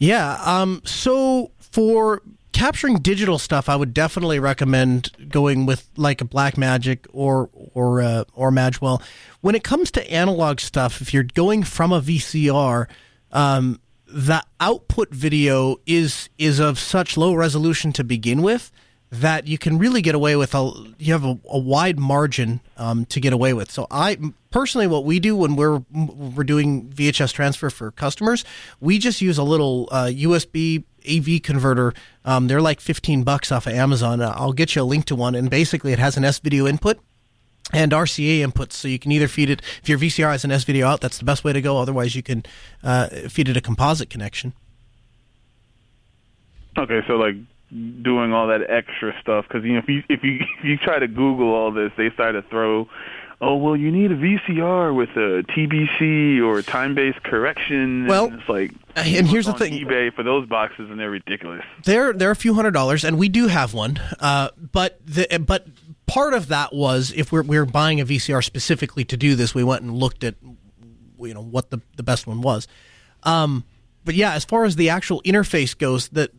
Yeah. Um. So for capturing digital stuff, I would definitely recommend going with like a Blackmagic or or uh, or Magewell. When it comes to analog stuff, if you're going from a VCR, um, the output video is is of such low resolution to begin with that you can really get away with a you have a, a wide margin um, to get away with. So I personally, what we do when we're we're doing VHS transfer for customers, we just use a little uh, USB AV converter. Um, they're like fifteen bucks off of Amazon. I'll get you a link to one, and basically it has an S video input and RCA inputs. So you can either feed it if your VCR has an S video out. That's the best way to go. Otherwise, you can uh, feed it a composite connection. Okay, so like doing all that extra stuff because you know if you if you if you try to Google all this, they start to throw. Oh well, you need a VCR with a TBC or time-based correction. Well, and it's like, and here's the thing: eBay for those boxes, and they're ridiculous. They're they're a few hundred dollars, and we do have one. Uh, but the but part of that was if we're, we're buying a VCR specifically to do this, we went and looked at you know what the, the best one was. Um, but yeah, as far as the actual interface goes, that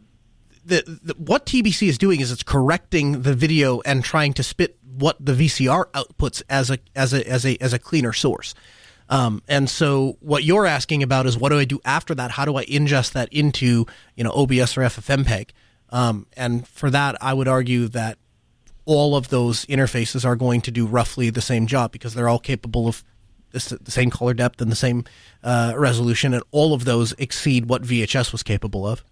the, the, what TBC is doing is it's correcting the video and trying to spit what the VCR outputs as a as a as a as a cleaner source. Um, and so what you're asking about is what do I do after that? How do I ingest that into you know OBS or FFmpeg? Um, and for that, I would argue that all of those interfaces are going to do roughly the same job because they're all capable of the, the same color depth and the same uh, resolution, and all of those exceed what VHS was capable of.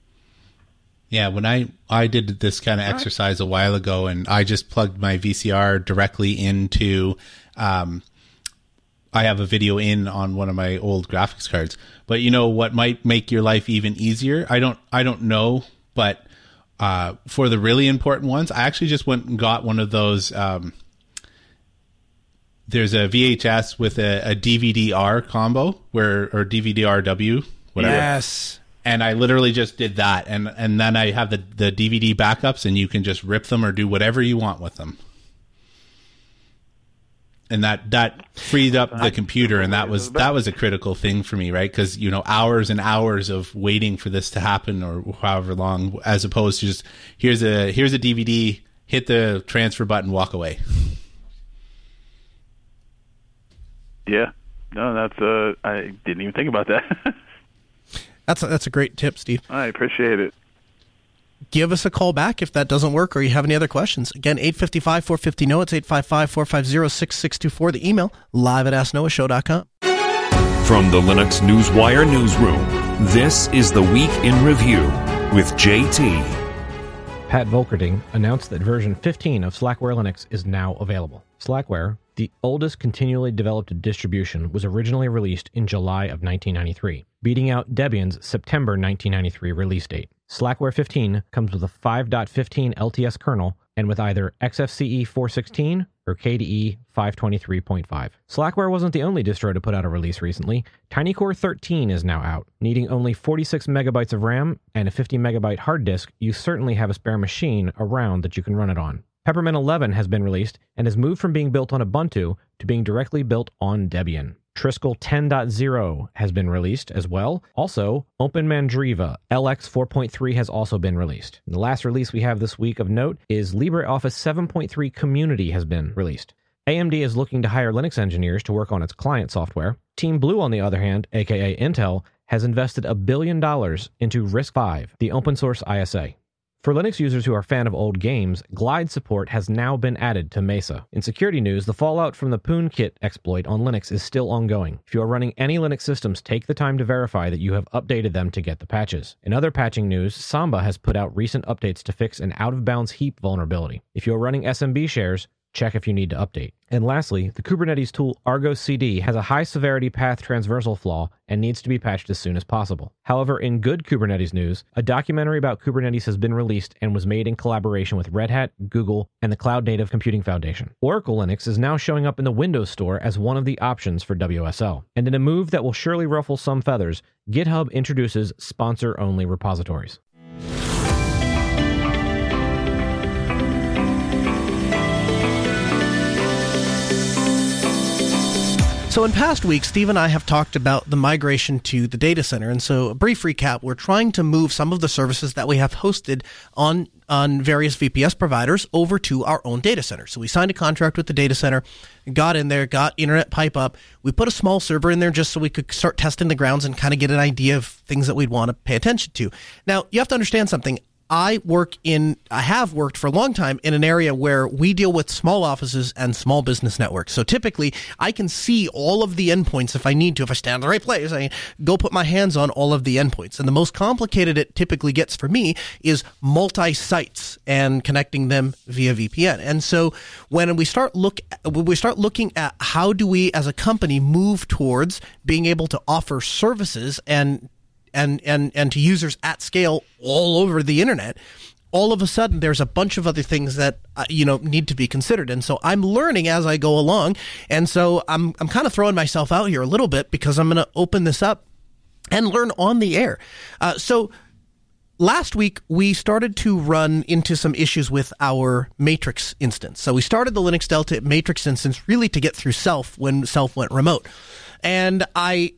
Yeah, when I I did this kind of exercise a while ago, and I just plugged my VCR directly into. Um, I have a video in on one of my old graphics cards, but you know what might make your life even easier? I don't I don't know, but uh, for the really important ones, I actually just went and got one of those. Um, there's a VHS with a, a DVD-R combo where or DVD-RW, whatever. Yes. And I literally just did that, and and then I have the the DVD backups, and you can just rip them or do whatever you want with them. And that that freed up the computer, and that was that was a critical thing for me, right? Because you know hours and hours of waiting for this to happen, or however long, as opposed to just here's a here's a DVD, hit the transfer button, walk away. Yeah. No, that's uh I didn't even think about that. That's a, that's a great tip, Steve. I appreciate it. Give us a call back if that doesn't work or you have any other questions. Again, 855 450 no, it's 855 450 6624. The email live at asknoahshow.com. From the Linux Newswire newsroom, this is the Week in Review with JT. Pat Volkerding announced that version 15 of Slackware Linux is now available. Slackware, the oldest continually developed distribution, was originally released in July of 1993, beating out Debian's September 1993 release date. Slackware 15 comes with a 5.15 LTS kernel and with either XFCE 416 or KDE 523.5. Slackware wasn't the only distro to put out a release recently. TinyCore 13 is now out. Needing only 46 megabytes of RAM and a 50 megabyte hard disk, you certainly have a spare machine around that you can run it on. Peppermint 11 has been released and has moved from being built on Ubuntu to being directly built on Debian. Trisquel 10.0 has been released as well. Also, OpenMandriva LX 4.3 has also been released. And the last release we have this week of note is LibreOffice 7.3 Community has been released. AMD is looking to hire Linux engineers to work on its client software. Team Blue, on the other hand, aka Intel, has invested a billion dollars into RISC-V, the open source ISA. For Linux users who are fan of old games, Glide support has now been added to Mesa. In security news, the fallout from the PwnKit exploit on Linux is still ongoing. If you are running any Linux systems, take the time to verify that you have updated them to get the patches. In other patching news, Samba has put out recent updates to fix an out of bounds heap vulnerability. If you are running SMB shares, check if you need to update. And lastly, the Kubernetes tool Argo CD has a high severity path transversal flaw and needs to be patched as soon as possible. However, in good Kubernetes news, a documentary about Kubernetes has been released and was made in collaboration with Red Hat, Google, and the Cloud Native Computing Foundation. Oracle Linux is now showing up in the Windows Store as one of the options for WSL. And in a move that will surely ruffle some feathers, GitHub introduces sponsor only repositories. So, in past weeks, Steve and I have talked about the migration to the data center. And so, a brief recap we're trying to move some of the services that we have hosted on, on various VPS providers over to our own data center. So, we signed a contract with the data center, got in there, got internet pipe up. We put a small server in there just so we could start testing the grounds and kind of get an idea of things that we'd want to pay attention to. Now, you have to understand something. I work in, I have worked for a long time in an area where we deal with small offices and small business networks. So typically, I can see all of the endpoints if I need to. If I stand in the right place, I go put my hands on all of the endpoints. And the most complicated it typically gets for me is multi sites and connecting them via VPN. And so when we start look, when we start looking at how do we as a company move towards being able to offer services and and and and to users at scale all over the internet all of a sudden there's a bunch of other things that uh, you know need to be considered. And so i'm learning as i go along. And so i'm i'm kind of throwing myself out here a little bit because i'm going to open this up and learn on the air. Uh, so last week we started to run into some issues with our matrix instance. So we started the linux delta matrix instance really to get through self when self went remote. And i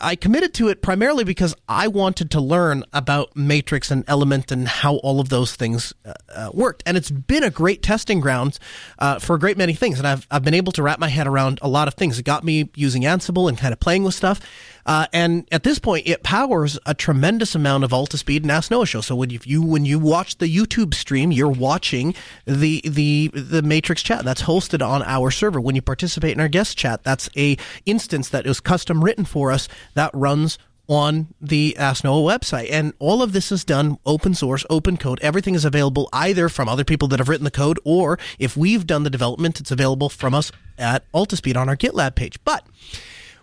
I committed to it primarily because I wanted to learn about Matrix and Element and how all of those things uh, uh, worked. And it's been a great testing ground uh, for a great many things. And I've, I've been able to wrap my head around a lot of things. It got me using Ansible and kind of playing with stuff. Uh, and at this point, it powers a tremendous amount of Altispeed and Ask Noah show. So when you when you watch the YouTube stream, you're watching the the the Matrix chat that's hosted on our server. When you participate in our guest chat, that's a instance that is custom written for us that runs on the Ask Noah website. And all of this is done open source, open code. Everything is available either from other people that have written the code, or if we've done the development, it's available from us at Altispeed on our GitLab page. But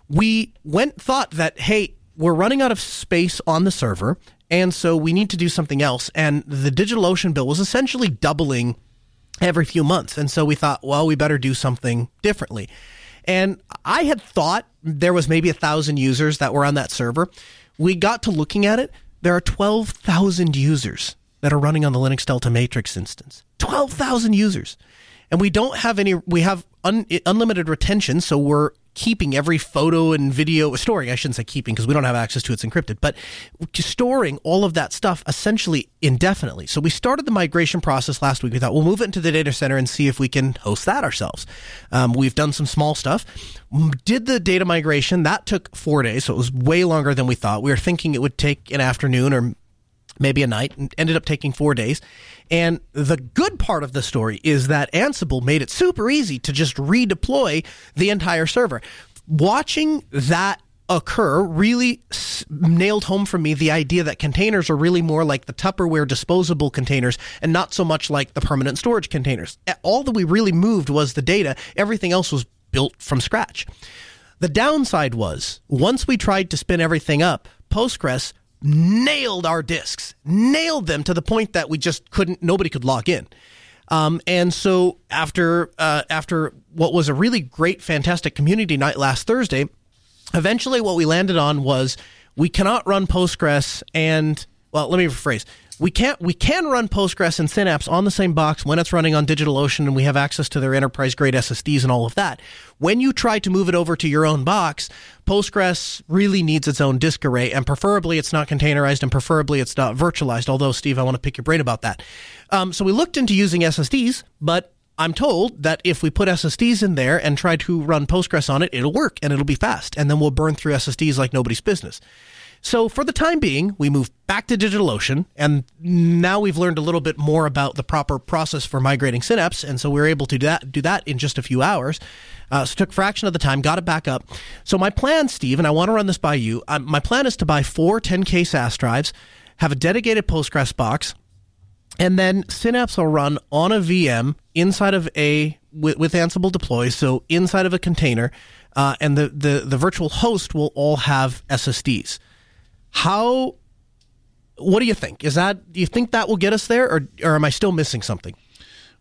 we went thought that, hey, we're running out of space on the server, and so we need to do something else. And the DigitalOcean bill was essentially doubling every few months. And so we thought, well, we better do something differently. And I had thought there was maybe a thousand users that were on that server. We got to looking at it. There are 12,000 users that are running on the Linux Delta Matrix instance. 12,000 users. And we don't have any, we have un, unlimited retention. So we're keeping every photo and video, storing, I shouldn't say keeping because we don't have access to it, it's encrypted, but storing all of that stuff essentially indefinitely. So we started the migration process last week. We thought we'll move it into the data center and see if we can host that ourselves. Um, we've done some small stuff. Did the data migration. That took four days, so it was way longer than we thought. We were thinking it would take an afternoon or maybe a night, and ended up taking four days. And the good part of the story is that Ansible made it super easy to just redeploy the entire server. Watching that occur really nailed home for me the idea that containers are really more like the Tupperware disposable containers and not so much like the permanent storage containers. All that we really moved was the data, everything else was built from scratch. The downside was once we tried to spin everything up, Postgres nailed our disks, nailed them to the point that we just couldn't, nobody could log in. Um, and so after uh, after what was a really great, fantastic community night last Thursday, eventually what we landed on was we cannot run Postgres and well, let me rephrase we can't we can run Postgres and Synapse on the same box when it's running on DigitalOcean and we have access to their enterprise grade SSDs and all of that. When you try to move it over to your own box, Postgres really needs its own disk array and preferably it's not containerized and preferably it's not virtualized. Although Steve, I want to pick your brain about that. Um, so we looked into using SSDs, but I'm told that if we put SSDs in there and try to run Postgres on it, it'll work and it'll be fast, and then we'll burn through SSDs like nobody's business. So for the time being, we move back to DigitalOcean, and now we've learned a little bit more about the proper process for migrating Synapse, and so we are able to do that, do that in just a few hours. Uh, so took fraction of the time, got it back up. So my plan, Steve, and I want to run this by you. Um, my plan is to buy four 10K SAS drives, have a dedicated Postgres box, and then Synapse will run on a VM inside of a with, with Ansible deploy, so inside of a container, uh, and the, the the virtual host will all have SSDs. How? What do you think? Is that? Do you think that will get us there, or or am I still missing something?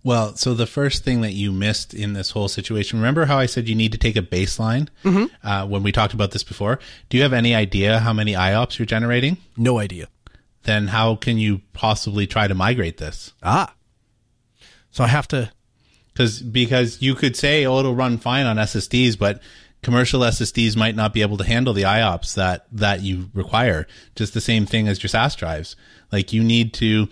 Well, so the first thing that you missed in this whole situation, remember how I said you need to take a baseline mm-hmm. uh, when we talked about this before? Do you have any idea how many IOPS you're generating? No idea. Then how can you possibly try to migrate this? Ah. So I have to. Because because you could say, oh, it'll run fine on SSDs, but commercial SSDs might not be able to handle the IOPS that that you require. Just the same thing as your SAS drives. Like you need to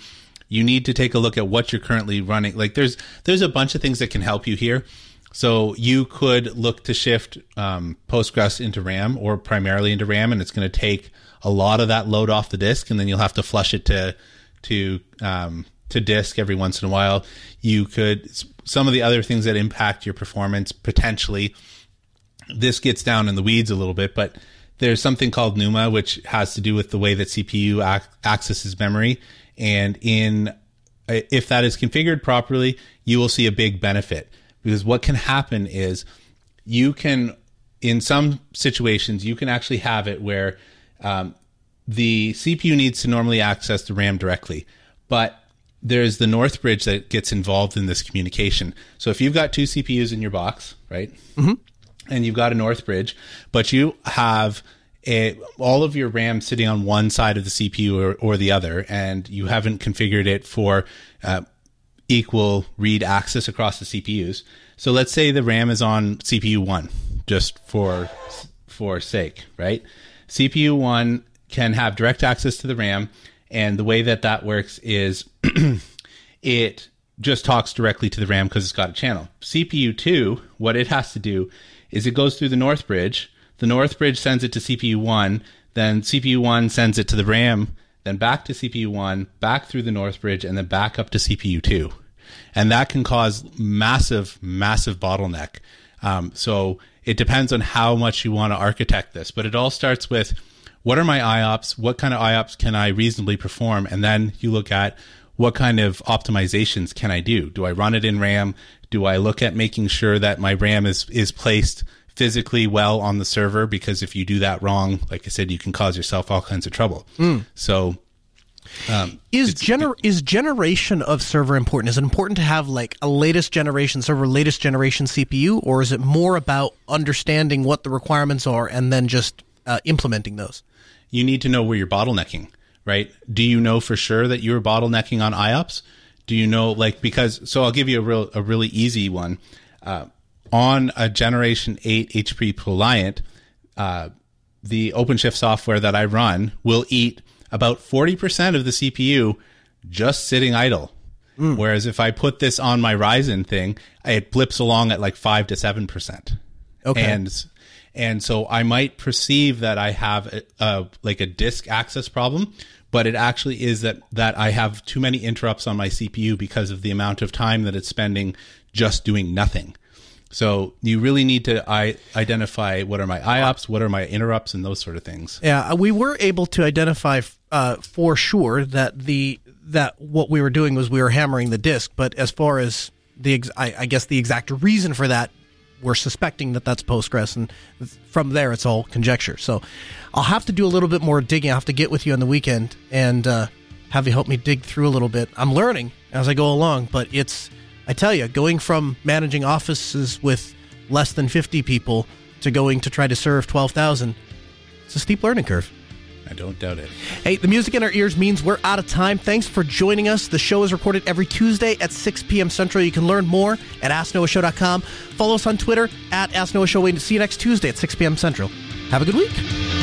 you need to take a look at what you're currently running. Like there's there's a bunch of things that can help you here. So you could look to shift um, Postgres into RAM or primarily into RAM, and it's going to take a lot of that load off the disk, and then you'll have to flush it to to um, to disk every once in a while. You could some of the other things that impact your performance potentially this gets down in the weeds a little bit, but there's something called NUMA, which has to do with the way that CPU ac- accesses memory. And in if that is configured properly, you will see a big benefit because what can happen is you can, in some situations, you can actually have it where um, the CPU needs to normally access the RAM directly, but there's the North Bridge that gets involved in this communication. So if you've got two CPUs in your box, right? Mm-hmm and you've got a north bridge, but you have a, all of your RAM sitting on one side of the CPU or, or the other, and you haven't configured it for uh, equal read access across the CPUs. So let's say the RAM is on CPU one, just for for sake, right? CPU one can have direct access to the RAM, and the way that that works is it just talks directly to the RAM because it's got a channel. CPU two, what it has to do is it goes through the North Bridge. The north bridge sends it to CPU one, then CPU one sends it to the RAM, then back to CPU one, back through the north bridge, and then back up to CPU two, and that can cause massive, massive bottleneck. Um, so it depends on how much you want to architect this, but it all starts with what are my IOPS? What kind of IOPS can I reasonably perform? And then you look at what kind of optimizations can I do? Do I run it in RAM? Do I look at making sure that my RAM is, is placed physically well on the server? Because if you do that wrong, like I said, you can cause yourself all kinds of trouble. Mm. So, um, is gener- is generation of server important? Is it important to have like a latest generation server, latest generation CPU, or is it more about understanding what the requirements are and then just uh, implementing those? You need to know where you're bottlenecking, right? Do you know for sure that you're bottlenecking on IOPS? Do you know like because so I'll give you a real a really easy one. Uh, on a Generation 8 HP ProLiant, uh, the OpenShift software that I run will eat about 40% of the CPU just sitting idle. Mm. Whereas if I put this on my Ryzen thing, it blips along at like 5 to 7%. Okay. And and so I might perceive that I have a, a, like a disk access problem, but it actually is that that I have too many interrupts on my CPU because of the amount of time that it's spending just doing nothing. So you really need to I, identify what are my IOPS, what are my interrupts, and those sort of things. Yeah, we were able to identify uh, for sure that the that what we were doing was we were hammering the disk. But as far as the ex- I, I guess the exact reason for that, we're suspecting that that's Postgres, and from there it's all conjecture. So I'll have to do a little bit more digging. I'll have to get with you on the weekend and uh, have you help me dig through a little bit. I'm learning as I go along, but it's I tell you, going from managing offices with less than 50 people to going to try to serve 12,000, it's a steep learning curve. I don't doubt it. Hey, the music in our ears means we're out of time. Thanks for joining us. The show is recorded every Tuesday at 6 p.m. Central. You can learn more at AskNoahShow.com. Follow us on Twitter at AskNoahShow. Waiting to see you next Tuesday at 6 p.m. Central. Have a good week.